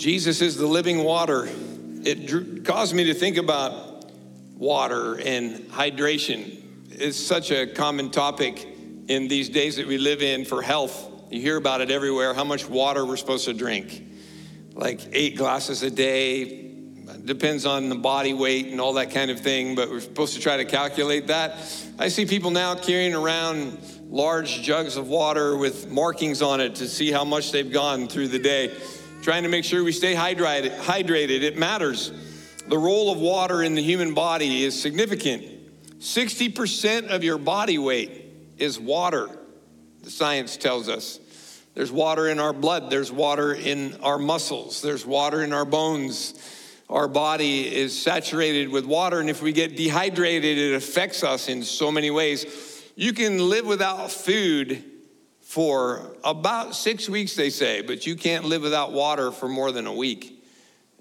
Jesus is the living water. It drew, caused me to think about water and hydration. It's such a common topic in these days that we live in for health. You hear about it everywhere how much water we're supposed to drink. Like eight glasses a day, depends on the body weight and all that kind of thing, but we're supposed to try to calculate that. I see people now carrying around large jugs of water with markings on it to see how much they've gone through the day, trying to make sure we stay hydrated. It matters. The role of water in the human body is significant. 60% of your body weight is water, the science tells us. There's water in our blood, there's water in our muscles, there's water in our bones our body is saturated with water, and if we get dehydrated, it affects us in so many ways. You can live without food for about six weeks, they say, but you can't live without water for more than a week.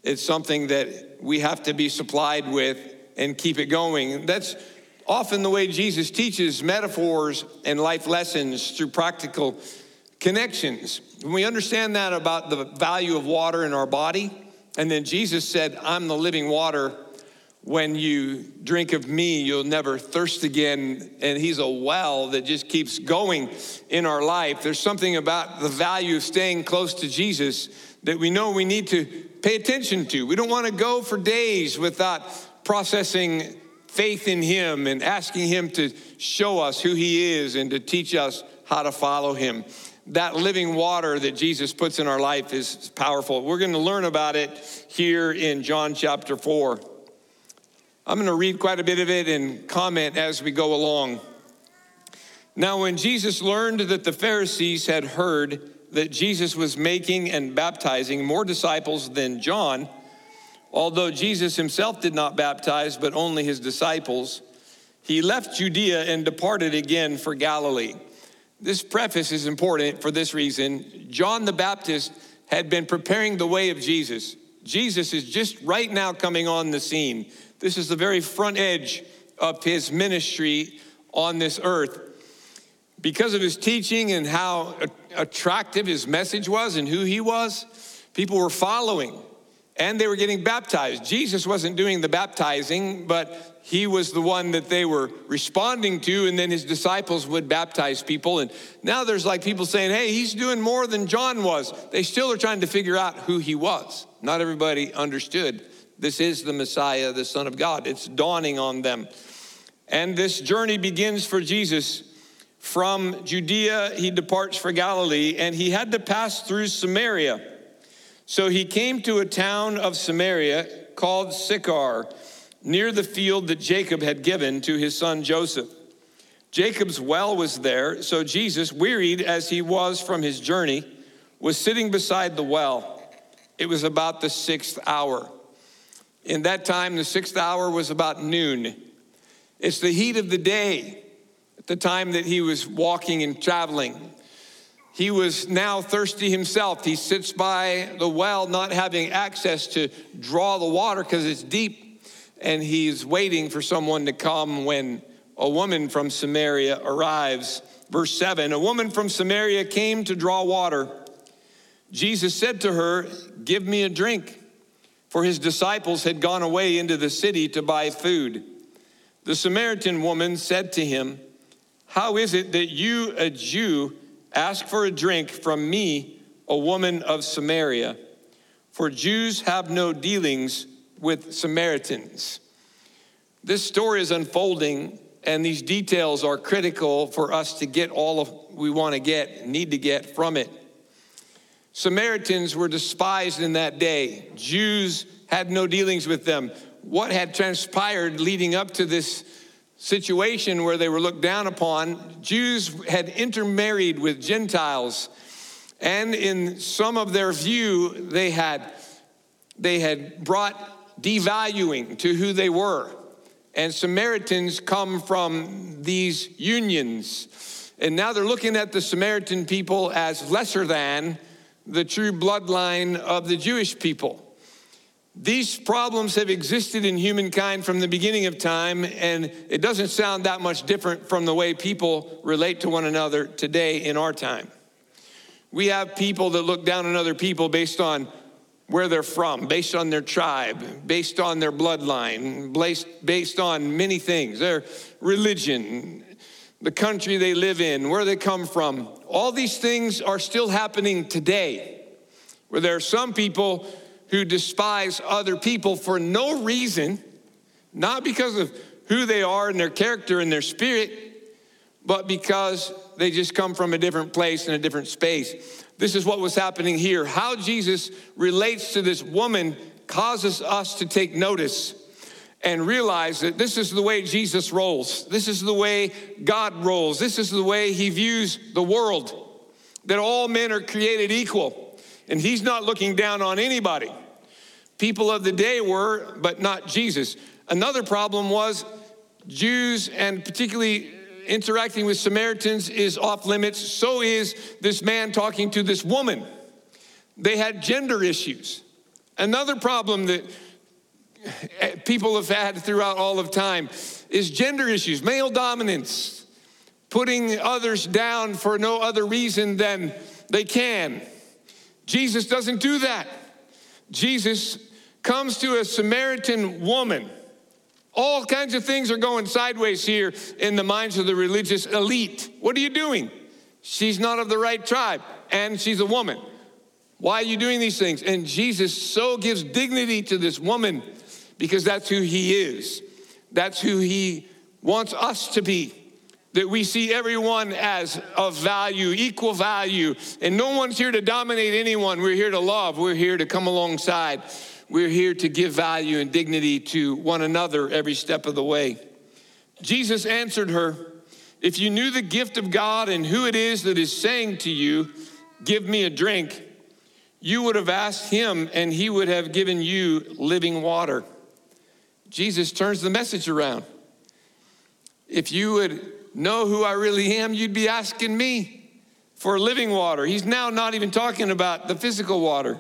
It's something that we have to be supplied with and keep it going. That's often the way Jesus teaches metaphors and life lessons through practical connections. When we understand that about the value of water in our body, and then Jesus said, I'm the living water. When you drink of me, you'll never thirst again. And He's a well that just keeps going in our life. There's something about the value of staying close to Jesus that we know we need to pay attention to. We don't want to go for days without processing faith in Him and asking Him to show us who He is and to teach us how to follow Him that living water that Jesus puts in our life is powerful. We're going to learn about it here in John chapter 4. I'm going to read quite a bit of it and comment as we go along. Now, when Jesus learned that the Pharisees had heard that Jesus was making and baptizing more disciples than John, although Jesus himself did not baptize, but only his disciples, he left Judea and departed again for Galilee. This preface is important for this reason. John the Baptist had been preparing the way of Jesus. Jesus is just right now coming on the scene. This is the very front edge of his ministry on this earth. Because of his teaching and how attractive his message was and who he was, people were following and they were getting baptized. Jesus wasn't doing the baptizing, but he was the one that they were responding to, and then his disciples would baptize people. And now there's like people saying, hey, he's doing more than John was. They still are trying to figure out who he was. Not everybody understood this is the Messiah, the Son of God. It's dawning on them. And this journey begins for Jesus. From Judea, he departs for Galilee, and he had to pass through Samaria. So he came to a town of Samaria called Sychar near the field that Jacob had given to his son Joseph. Jacob's well was there, so Jesus, wearied as he was from his journey, was sitting beside the well. It was about the sixth hour. In that time, the sixth hour was about noon. It's the heat of the day at the time that he was walking and traveling. He was now thirsty himself. He sits by the well, not having access to draw the water because it's deep and he's waiting for someone to come when a woman from Samaria arrives. Verse 7 A woman from Samaria came to draw water. Jesus said to her, Give me a drink, for his disciples had gone away into the city to buy food. The Samaritan woman said to him, How is it that you, a Jew, ask for a drink from me, a woman of Samaria? For Jews have no dealings with Samaritans. This story is unfolding, and these details are critical for us to get all of we want to get, need to get from it. Samaritans were despised in that day. Jews had no dealings with them. What had transpired leading up to this situation where they were looked down upon, Jews had intermarried with Gentiles. And in some of their view, they had, they had brought devaluing to who they were. And Samaritans come from these unions. And now they're looking at the Samaritan people as lesser than the true bloodline of the Jewish people. These problems have existed in humankind from the beginning of time, and it doesn't sound that much different from the way people relate to one another today in our time. We have people that look down on other people based on where they're from, based on their tribe, based on their bloodline, based, based on many things, their religion, the country they live in, where they come from. All these things are still happening today, where there are some people who despise other people for no reason, not because of who they are and their character and their spirit, but because they just come from a different place and a different space. This is what was happening here. How Jesus relates to this woman causes us to take notice and realize that this is the way Jesus rolls. This is the way God rolls. This is the way he views the world that all men are created equal. And he's not looking down on anybody. People of the day were, but not Jesus. Another problem was Jews and particularly interacting with Samaritans is off limits. So is this man talking to this woman. They had gender issues. Another problem that people have had throughout all of time is gender issues, male dominance, putting others down for no other reason than they can. Jesus doesn't do that. Jesus comes to a Samaritan woman. All kinds of things are going sideways here in the minds of the religious elite. What are you doing? She's not of the right tribe, and she's a woman. Why are you doing these things? And Jesus so gives dignity to this woman because that's who he is. That's who he wants us to be. That we see everyone as of value, equal value, and no one's here to dominate anyone. We're here to love, we're here to come alongside, we're here to give value and dignity to one another every step of the way. Jesus answered her, If you knew the gift of God and who it is that is saying to you, Give me a drink, you would have asked him, and he would have given you living water. Jesus turns the message around. If you would know who I really am, you'd be asking me for living water. He's now not even talking about the physical water.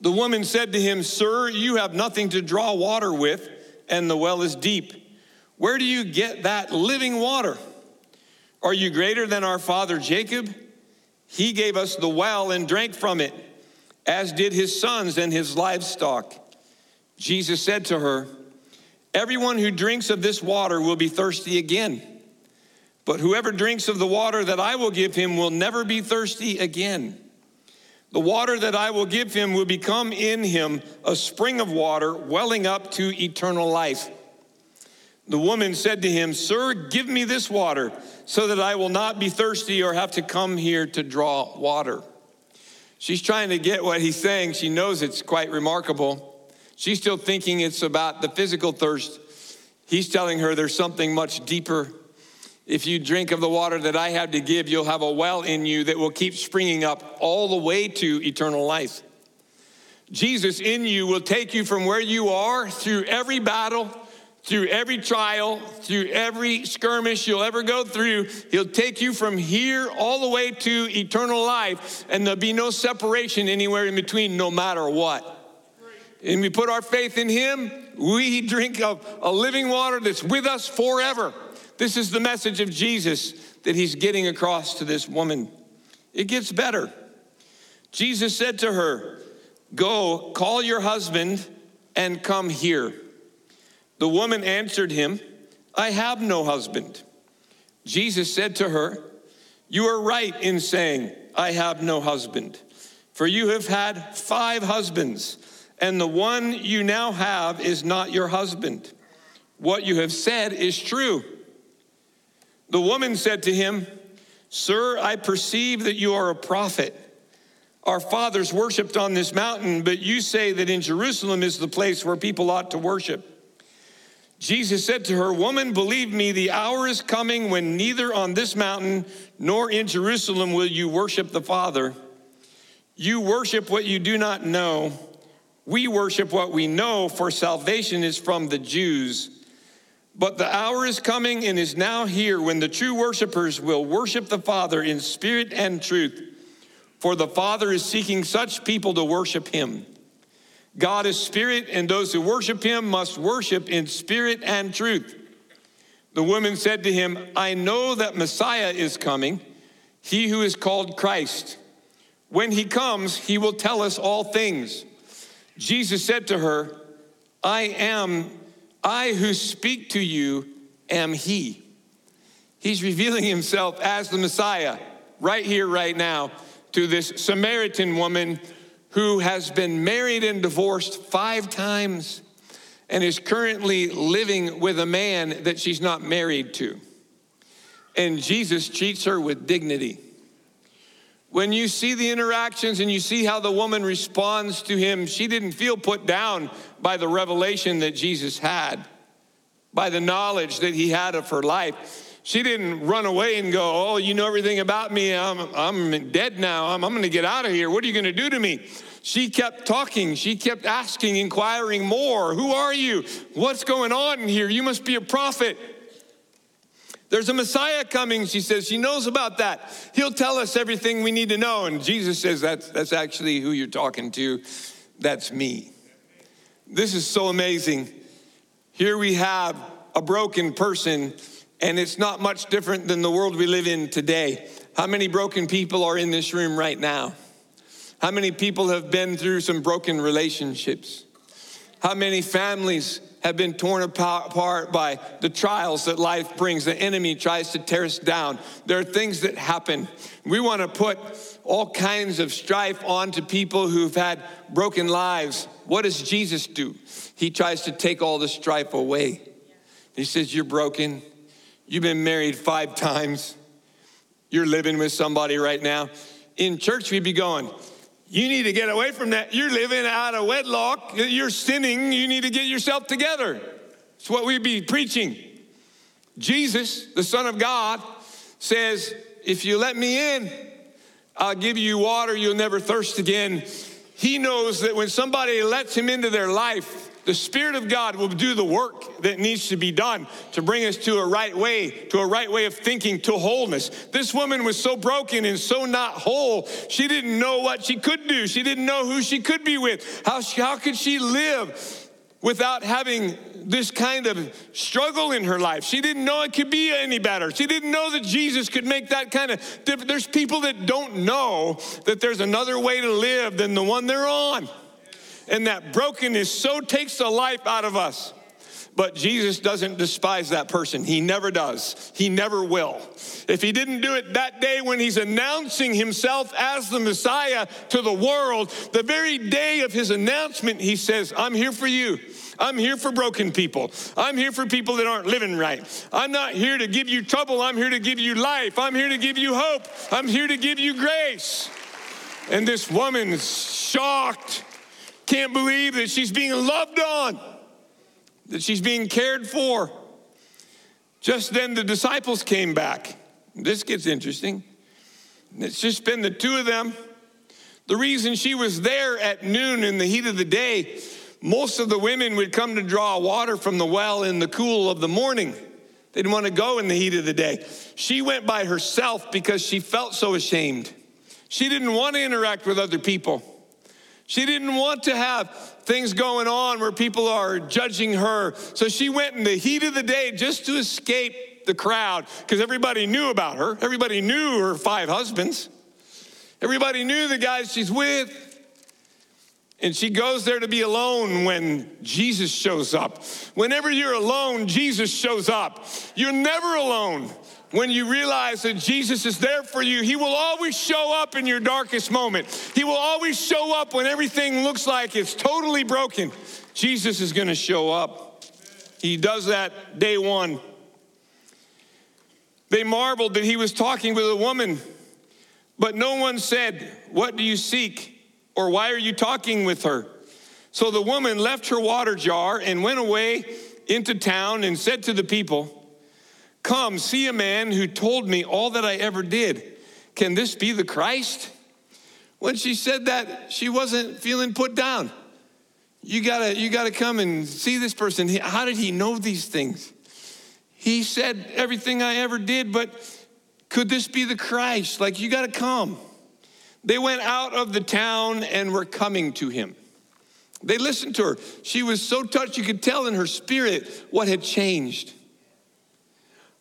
The woman said to him, Sir, you have nothing to draw water with, and the well is deep. Where do you get that living water? Are you greater than our father Jacob? He gave us the well and drank from it, as did his sons and his livestock. Jesus said to her, Everyone who drinks of this water will be thirsty again. But whoever drinks of the water that I will give him will never be thirsty again. The water that I will give him will become in him a spring of water welling up to eternal life. The woman said to him, Sir, give me this water so that I will not be thirsty or have to come here to draw water. She's trying to get what he's saying. She knows it's quite remarkable. She's still thinking it's about the physical thirst. He's telling her there's something much deeper. If you drink of the water that I have to give, you'll have a well in you that will keep springing up all the way to eternal life. Jesus in you will take you from where you are through every battle, through every trial, through every skirmish you'll ever go through. He'll take you from here all the way to eternal life, and there'll be no separation anywhere in between, no matter what and we put our faith in Him, we drink of a living water that's with us forever. This is the message of Jesus that He's getting across to this woman. It gets better. Jesus said to her, Go, call your husband and come here. The woman answered him, I have no husband. Jesus said to her, You are right in saying, I have no husband, for you have had five husbands and the one you now have is not your husband. What you have said is true. The woman said to him, Sir, I perceive that you are a prophet. Our fathers worshiped on this mountain, but you say that in Jerusalem is the place where people ought to worship. Jesus said to her, Woman, believe me, the hour is coming when neither on this mountain nor in Jerusalem will you worship the Father. You worship what you do not know. We worship what we know, for salvation is from the Jews. But the hour is coming and is now here when the true worshipers will worship the Father in spirit and truth. For the Father is seeking such people to worship him. God is spirit, and those who worship him must worship in spirit and truth. The woman said to him, I know that Messiah is coming, he who is called Christ. When he comes, he will tell us all things. Jesus said to her, I am, I who speak to you am he. He's revealing himself as the Messiah right here, right now, to this Samaritan woman who has been married and divorced five times and is currently living with a man that she's not married to. And Jesus treats her with dignity. When you see the interactions and you see how the woman responds to him, she didn't feel put down by the revelation that Jesus had, by the knowledge that he had of her life. She didn't run away and go, Oh, you know everything about me. I'm, I'm dead now. I'm, I'm going to get out of here. What are you going to do to me? She kept talking. She kept asking, inquiring more. Who are you? What's going on here? You must be a prophet. There's a Messiah coming, she says. She knows about that. He'll tell us everything we need to know. And Jesus says, That's, that's actually who you're talking to. That's me. This is so amazing. Here we have a broken person, and it's not much different than the world we live in today. How many broken people are in this room right now? How many people have been through some broken relationships? How many families have been torn apart by the trials that life brings. The enemy tries to tear us down. There are things that happen. We want to put all kinds of strife onto people who've had broken lives. What does Jesus do? He tries to take all the strife away. He says, You're broken. You've been married five times. You're living with somebody right now. In church, we'd be going, you need to get away from that. You're living out of wedlock. You're sinning. You need to get yourself together. It's what we'd be preaching. Jesus, the Son of God, says, If you let me in, I'll give you water. You'll never thirst again. He knows that when somebody lets him into their life, the Spirit of God will do the work that needs to be done to bring us to a right way, to a right way of thinking, to wholeness. This woman was so broken and so not whole, she didn't know what she could do. She didn't know who she could be with. How, how could she live without having this kind of struggle in her life. She didn't know it could be any better. She didn't know that Jesus could make that kind of difference. There's people that don't know that there's another way to live than the one they're on. And that brokenness so takes the life out of us. But Jesus doesn't despise that person. He never does. He never will. If he didn't do it that day when he's announcing himself as the Messiah to the world, the very day of his announcement, he says, I'm here for you. I'm here for broken people. I'm here for people that aren't living right. I'm not here to give you trouble. I'm here to give you life. I'm here to give you hope. I'm here to give you grace. And this woman's shocked can't believe that she's being loved on, that she's being cared for. Just then, the disciples came back. This gets interesting. It's just been the two of them. The reason she was there at noon in the heat of the day, most of the women would come to draw water from the well in the cool of the morning. They didn't want to go in the heat of the day. She went by herself because she felt so ashamed. She didn't want to interact with other people. She didn't want to have things going on where people are judging her. So she went in the heat of the day just to escape the crowd because everybody knew about her. Everybody knew her five husbands. Everybody knew the guys she's with. And she goes there to be alone when Jesus shows up. Whenever you're alone, Jesus shows up. You're never alone when you realize that Jesus is there for you, He will always show up in your darkest moment. He will always show up when everything looks like it's totally broken. Jesus is going to show up. He does that day one. They marveled that he was talking with a woman, but no one said, What do you seek? or Why are you talking with her? So the woman left her water jar and went away into town and said to the people, Come, see a man who told me all that I ever did. Can this be the Christ? When she said that, she wasn't feeling put down. You gotta, you gotta come and see this person. How did he know these things? He said everything I ever did, but could this be the Christ? Like, you gotta come. They went out of the town and were coming to him. They listened to her. She was so touched, you could tell in her spirit what had changed.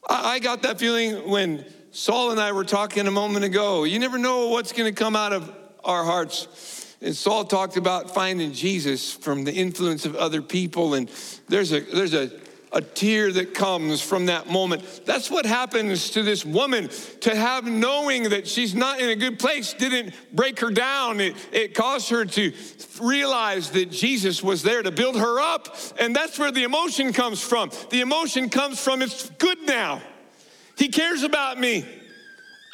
I got that feeling when Saul and I were talking a moment ago. You never know what's going to come out of our hearts. And Saul talked about finding Jesus from the influence of other people. And there's a, there's a, a tear that comes from that moment. That's what happens to this woman. To have knowing that she's not in a good place didn't break her down. It, it caused her to realize that Jesus was there to build her up. And that's where the emotion comes from. The emotion comes from it's good now. He cares about me.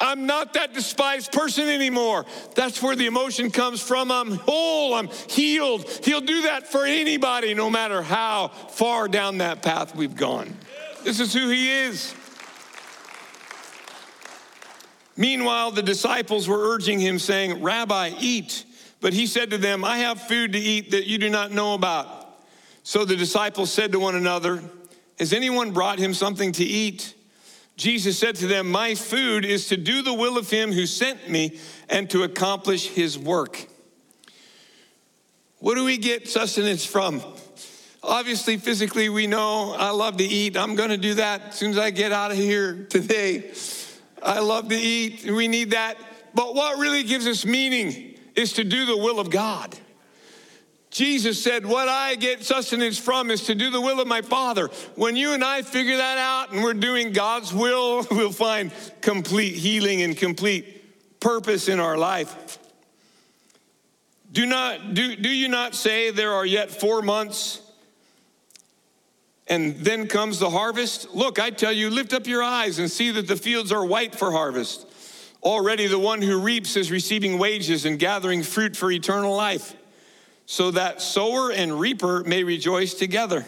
I'm not that despised person anymore. That's where the emotion comes from. I'm whole, I'm healed. He'll do that for anybody, no matter how far down that path we've gone. This is who He is. Meanwhile, the disciples were urging him, saying, Rabbi, eat. But he said to them, I have food to eat that you do not know about. So the disciples said to one another, Has anyone brought him something to eat? Jesus said to them, My food is to do the will of him who sent me and to accomplish his work. What do we get sustenance from? Obviously, physically, we know I love to eat. I'm going to do that as soon as I get out of here today. I love to eat. We need that. But what really gives us meaning is to do the will of God. Jesus said, What I get sustenance from is to do the will of my Father. When you and I figure that out and we're doing God's will, we'll find complete healing and complete purpose in our life. Do, not, do, do you not say there are yet four months and then comes the harvest? Look, I tell you, lift up your eyes and see that the fields are white for harvest. Already the one who reaps is receiving wages and gathering fruit for eternal life so that sower and reaper may rejoice together.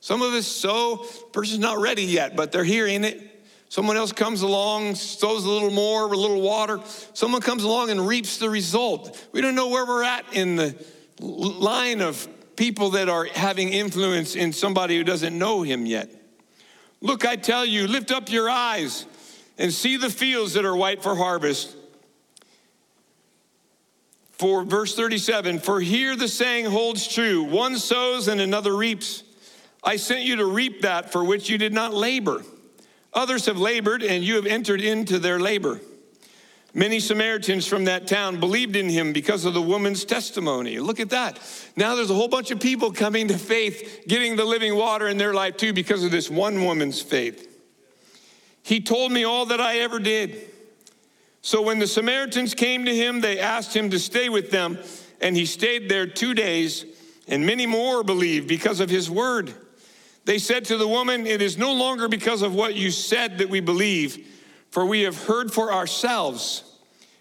Some of us sow, person's not ready yet, but they're hearing it. Someone else comes along, sows a little more, a little water. Someone comes along and reaps the result. We don't know where we're at in the line of people that are having influence in somebody who doesn't know him yet. Look, I tell you, lift up your eyes and see the fields that are white for harvest. For verse 37, for here the saying holds true one sows and another reaps. I sent you to reap that for which you did not labor. Others have labored, and you have entered into their labor. Many Samaritans from that town believed in him because of the woman's testimony. Look at that. Now there's a whole bunch of people coming to faith, getting the living water in their life too because of this one woman's faith. He told me all that I ever did. So when the Samaritans came to him, they asked him to stay with them, and he stayed there two days, and many more believed because of his word. They said to the woman, It is no longer because of what you said that we believe, for we have heard for ourselves,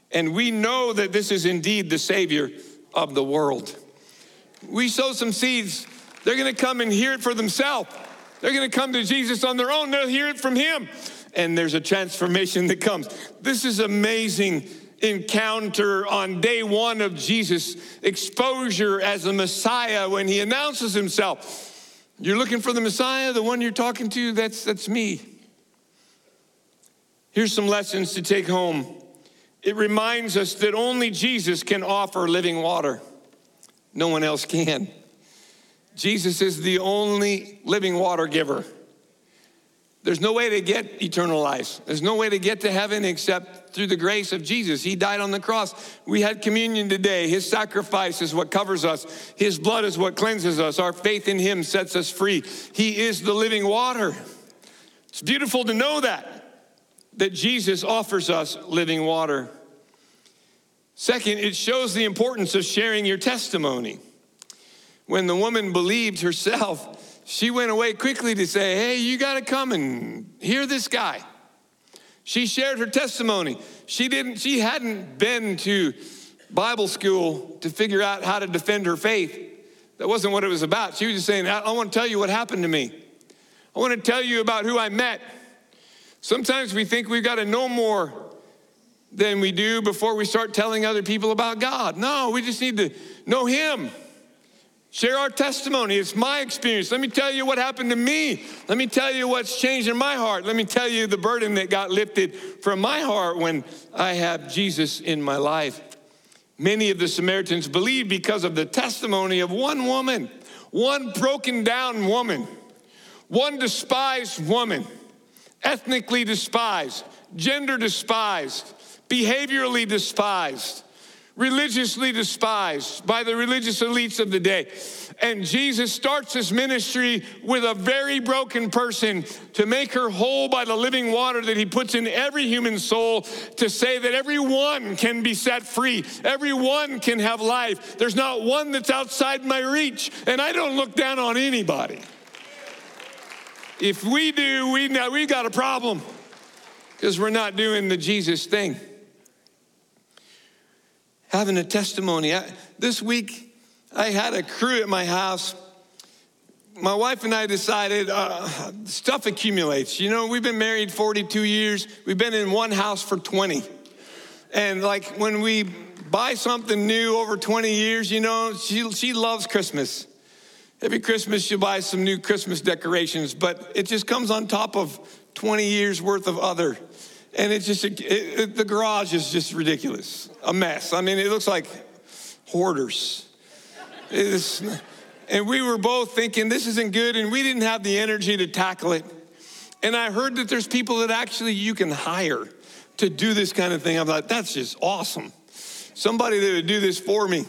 and we know that this is indeed the Savior of the world. We sow some seeds, they're gonna come and hear it for themselves. They're gonna come to Jesus on their own, they'll hear it from him and there's a transformation that comes. This is amazing encounter on day one of Jesus' exposure as the Messiah when he announces himself. You're looking for the Messiah, the one you're talking to, that's, that's me. Here's some lessons to take home. It reminds us that only Jesus can offer living water, no one else can. Jesus is the only living water giver. There's no way to get eternal life. There's no way to get to heaven except through the grace of Jesus. He died on the cross. We had communion today. His sacrifice is what covers us, His blood is what cleanses us. Our faith in Him sets us free. He is the living water. It's beautiful to know that, that Jesus offers us living water. Second, it shows the importance of sharing your testimony. When the woman believed herself, she went away quickly to say, Hey, you got to come and hear this guy. She shared her testimony. She didn't, she hadn't been to Bible school to figure out how to defend her faith. That wasn't what it was about. She was just saying, I, I want to tell you what happened to me. I want to tell you about who I met. Sometimes we think we've got to know more than we do before we start telling other people about God. No, we just need to know Him. Share our testimony. It's my experience. Let me tell you what happened to me. Let me tell you what's changed in my heart. Let me tell you the burden that got lifted from my heart when I have Jesus in my life. Many of the Samaritans believed because of the testimony of one woman, one broken down woman, one despised woman, ethnically despised, gender despised, behaviorally despised religiously despised by the religious elites of the day. And Jesus starts his ministry with a very broken person to make her whole by the living water that he puts in every human soul to say that everyone can be set free, everyone can have life. There's not one that's outside my reach, and I don't look down on anybody. If we do, we know we got a problem because we're not doing the Jesus thing having a testimony. I, this week, I had a crew at my house. My wife and I decided uh, stuff accumulates. You know, we've been married 42 years, we've been in one house for 20. And like when we buy something new over 20 years, you know, she, she loves Christmas. Every Christmas, she'll buy some new Christmas decorations, but it just comes on top of 20 years worth of other and it's just it, it, the garage is just ridiculous, a mess. I mean, it looks like hoarders. and we were both thinking this isn't good, and we didn't have the energy to tackle it. And I heard that there's people that actually you can hire to do this kind of thing. I'm like, that's just awesome. Somebody that would do this for me.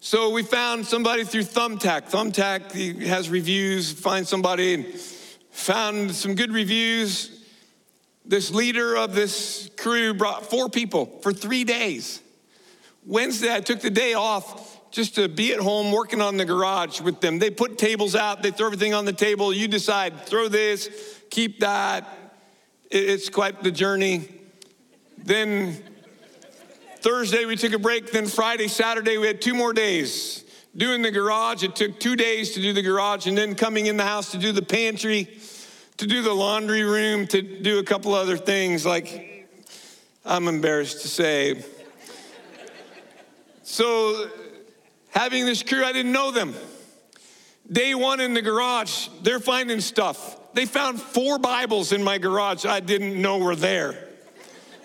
So we found somebody through Thumbtack. Thumbtack has reviews, find somebody and found some good reviews this leader of this crew brought four people for three days. Wednesday, I took the day off just to be at home working on the garage with them. They put tables out, they throw everything on the table. You decide, throw this, keep that. It's quite the journey. Then Thursday, we took a break. Then Friday, Saturday, we had two more days doing the garage. It took two days to do the garage, and then coming in the house to do the pantry to do the laundry room, to do a couple other things like I'm embarrassed to say. So, having this crew, I didn't know them. Day one in the garage, they're finding stuff. They found four Bibles in my garage I didn't know were there.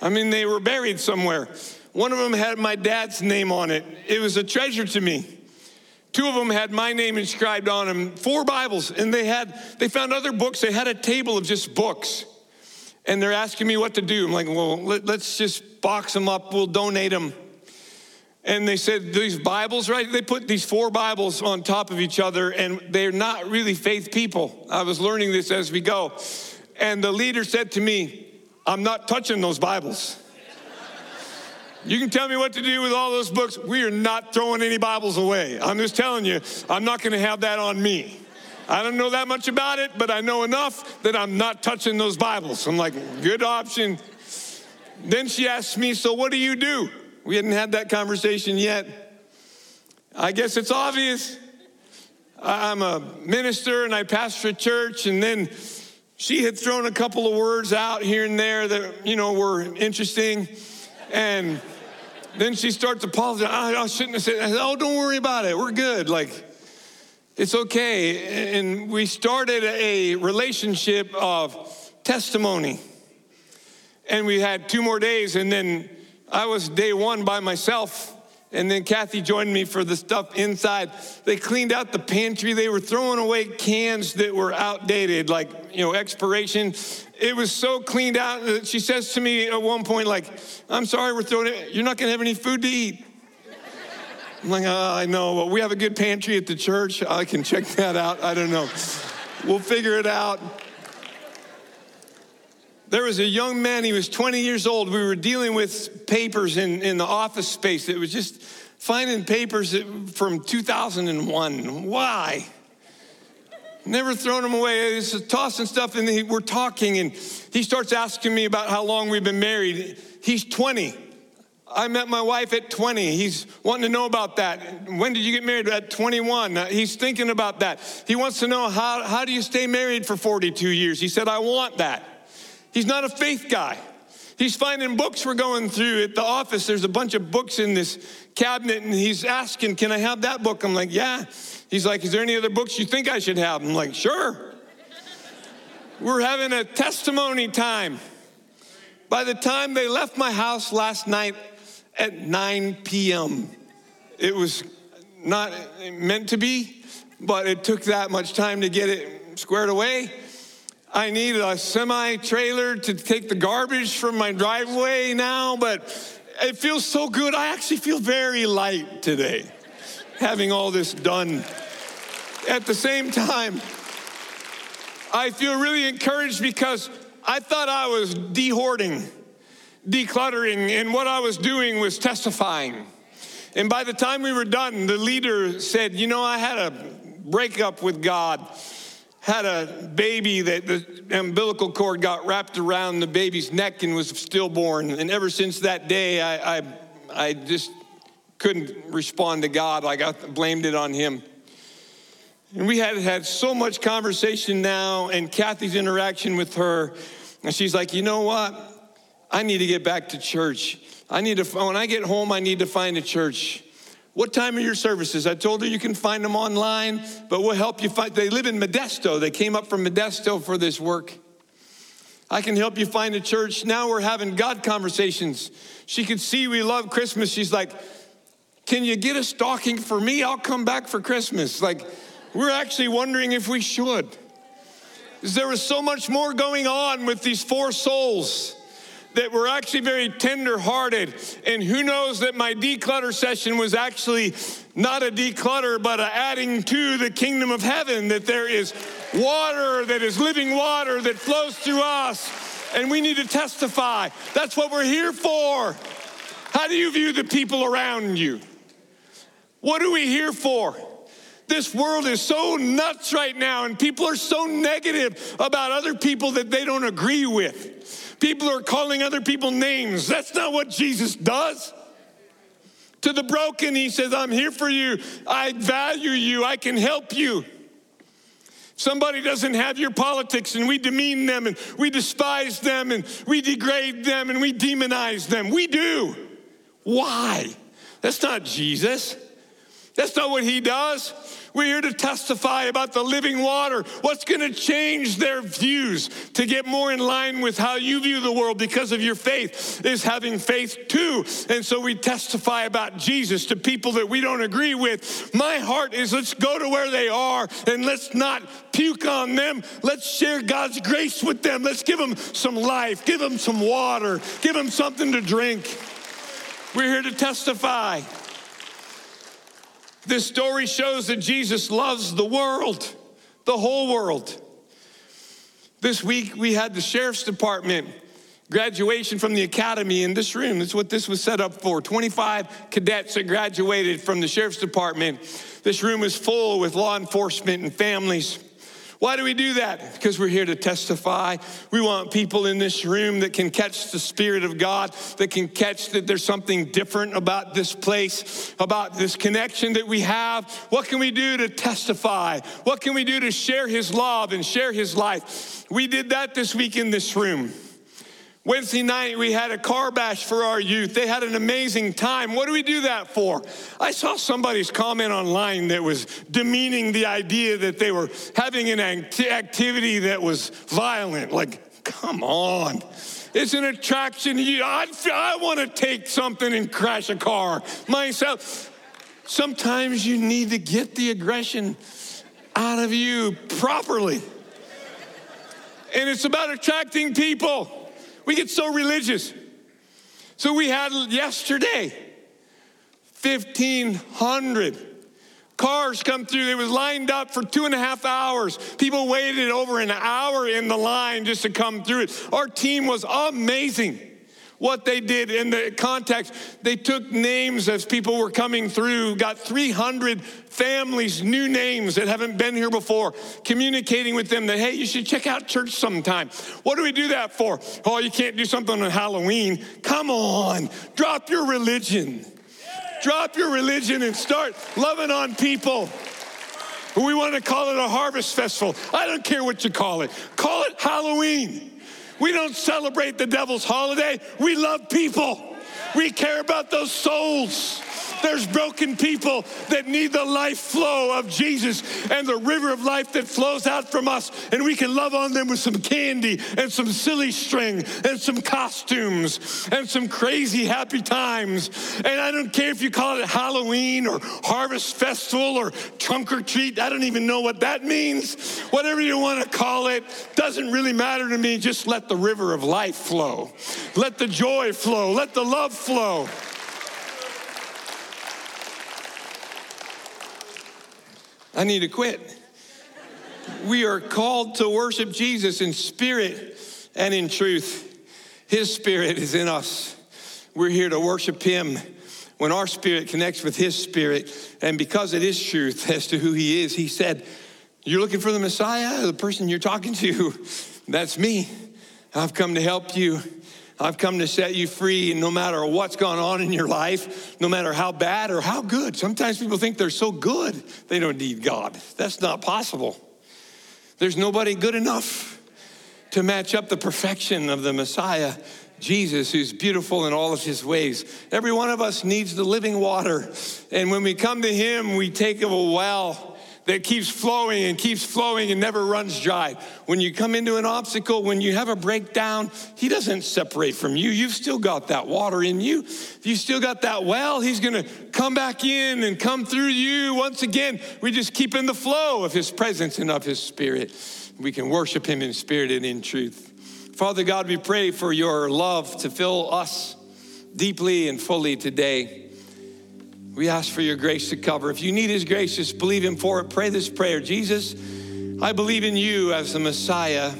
I mean, they were buried somewhere. One of them had my dad's name on it. It was a treasure to me. Two of them had my name inscribed on them, four Bibles, and they had they found other books. They had a table of just books. And they're asking me what to do. I'm like, well, let, us just box them up. We'll donate them. And they said, these Bibles, right? They put these four Bibles on top of each other, and they're not really faith people. I was learning this as we go. And the leader said to me, I'm not touching those Bibles. You can tell me what to do with all those books. We are not throwing any Bibles away. I'm just telling you, I'm not going to have that on me. I don't know that much about it, but I know enough that I'm not touching those Bibles. I'm like, good option. Then she asked me, So what do you do? We hadn't had that conversation yet. I guess it's obvious. I'm a minister and I pastor a church, and then she had thrown a couple of words out here and there that, you know, were interesting. And then she starts apologizing. I, I shouldn't have said, oh, don't worry about it. We're good. Like, it's okay. And we started a relationship of testimony. And we had two more days, and then I was day one by myself and then Kathy joined me for the stuff inside. They cleaned out the pantry. They were throwing away cans that were outdated, like, you know, expiration. It was so cleaned out that she says to me at one point, like, I'm sorry, we're throwing it. You're not to have any food to eat. I'm like, oh, I know. Well, we have a good pantry at the church. I can check that out. I don't know. We'll figure it out. There was a young man, he was 20 years old. We were dealing with papers in, in the office space. It was just finding papers from 2001. Why? Never thrown them away. It's tossing stuff, and we're talking, and he starts asking me about how long we've been married. He's 20. I met my wife at 20. He's wanting to know about that. When did you get married? At 21. Uh, he's thinking about that. He wants to know how, how do you stay married for 42 years? He said, I want that. He's not a faith guy. He's finding books we're going through at the office. There's a bunch of books in this cabinet, and he's asking, Can I have that book? I'm like, Yeah. He's like, Is there any other books you think I should have? I'm like, Sure. we're having a testimony time. By the time they left my house last night at 9 p.m., it was not meant to be, but it took that much time to get it squared away. I need a semi trailer to take the garbage from my driveway now, but it feels so good. I actually feel very light today, having all this done. At the same time, I feel really encouraged because I thought I was dehoarding, decluttering, and what I was doing was testifying. And by the time we were done, the leader said, You know, I had a breakup with God had a baby that the umbilical cord got wrapped around the baby's neck and was stillborn. And ever since that day, I, I, I just couldn't respond to God. Like I blamed it on him. And we had had so much conversation now, and Kathy's interaction with her, and she's like, you know what? I need to get back to church. I need to, when I get home, I need to find a church. What time are your services? I told her you can find them online, but we'll help you find. They live in Modesto. They came up from Modesto for this work. I can help you find a church. Now we're having God conversations. She could see we love Christmas. She's like, Can you get a stocking for me? I'll come back for Christmas. Like, we're actually wondering if we should. There was so much more going on with these four souls that were actually very tender-hearted. And who knows that my declutter session was actually not a declutter, but a adding to the kingdom of heaven, that there is water that is living water that flows through us. And we need to testify. That's what we're here for. How do you view the people around you? What are we here for? This world is so nuts right now, and people are so negative about other people that they don't agree with. People are calling other people names. That's not what Jesus does. To the broken, he says, I'm here for you. I value you. I can help you. Somebody doesn't have your politics and we demean them and we despise them and we degrade them and we demonize them. We do. Why? That's not Jesus. That's not what he does. We're here to testify about the living water. What's going to change their views to get more in line with how you view the world because of your faith is having faith too. And so we testify about Jesus to people that we don't agree with. My heart is let's go to where they are and let's not puke on them. Let's share God's grace with them. Let's give them some life, give them some water, give them something to drink. We're here to testify. This story shows that Jesus loves the world, the whole world. This week we had the sheriff's department graduation from the academy in this room. That's what this was set up for. 25 cadets that graduated from the sheriff's department. This room is full with law enforcement and families. Why do we do that? Because we're here to testify. We want people in this room that can catch the Spirit of God, that can catch that there's something different about this place, about this connection that we have. What can we do to testify? What can we do to share His love and share His life? We did that this week in this room. Wednesday night, we had a car bash for our youth. They had an amazing time. What do we do that for? I saw somebody's comment online that was demeaning the idea that they were having an activity that was violent. Like, come on. It's an attraction. I, I want to take something and crash a car myself. Sometimes you need to get the aggression out of you properly. And it's about attracting people. We get so religious. So we had yesterday 1,500 cars come through. It was lined up for two and a half hours. People waited over an hour in the line just to come through it. Our team was amazing what they did in the context. They took names as people were coming through, got 300 families, new names that haven't been here before, communicating with them that, hey, you should check out church sometime. What do we do that for? Oh, you can't do something on Halloween. Come on, drop your religion. Drop your religion and start loving on people. We want to call it a harvest festival. I don't care what you call it. Call it Halloween. We don't celebrate the devil's holiday. We love people. We care about those souls. There's broken people that need the life flow of Jesus and the river of life that flows out from us. And we can love on them with some candy and some silly string and some costumes and some crazy happy times. And I don't care if you call it Halloween or Harvest Festival or trunk or treat. I don't even know what that means. Whatever you want to call it doesn't really matter to me. Just let the river of life flow. Let the joy flow. Let the love flow. I need to quit. We are called to worship Jesus in spirit and in truth. His spirit is in us. We're here to worship Him when our spirit connects with His spirit. And because it is truth as to who He is, He said, You're looking for the Messiah, the person you're talking to. That's me. I've come to help you. I've come to set you free, and no matter what's gone on in your life, no matter how bad or how good, sometimes people think they're so good, they don't need God. That's not possible. There's nobody good enough to match up the perfection of the Messiah, Jesus, who's beautiful in all of his ways. Every one of us needs the living water. And when we come to him, we take of a well that keeps flowing and keeps flowing and never runs dry. When you come into an obstacle, when you have a breakdown, He doesn't separate from you. You've still got that water in you. If you still got that well, He's gonna come back in and come through you once again. We just keep in the flow of His presence and of His Spirit. We can worship Him in spirit and in truth. Father God, we pray for your love to fill us deeply and fully today. We ask for your grace to cover. If you need his grace, just believe him for it. Pray this prayer Jesus, I believe in you as the Messiah.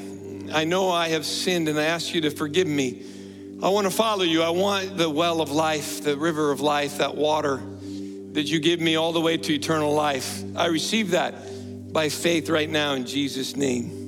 I know I have sinned and I ask you to forgive me. I want to follow you. I want the well of life, the river of life, that water that you give me all the way to eternal life. I receive that by faith right now in Jesus' name.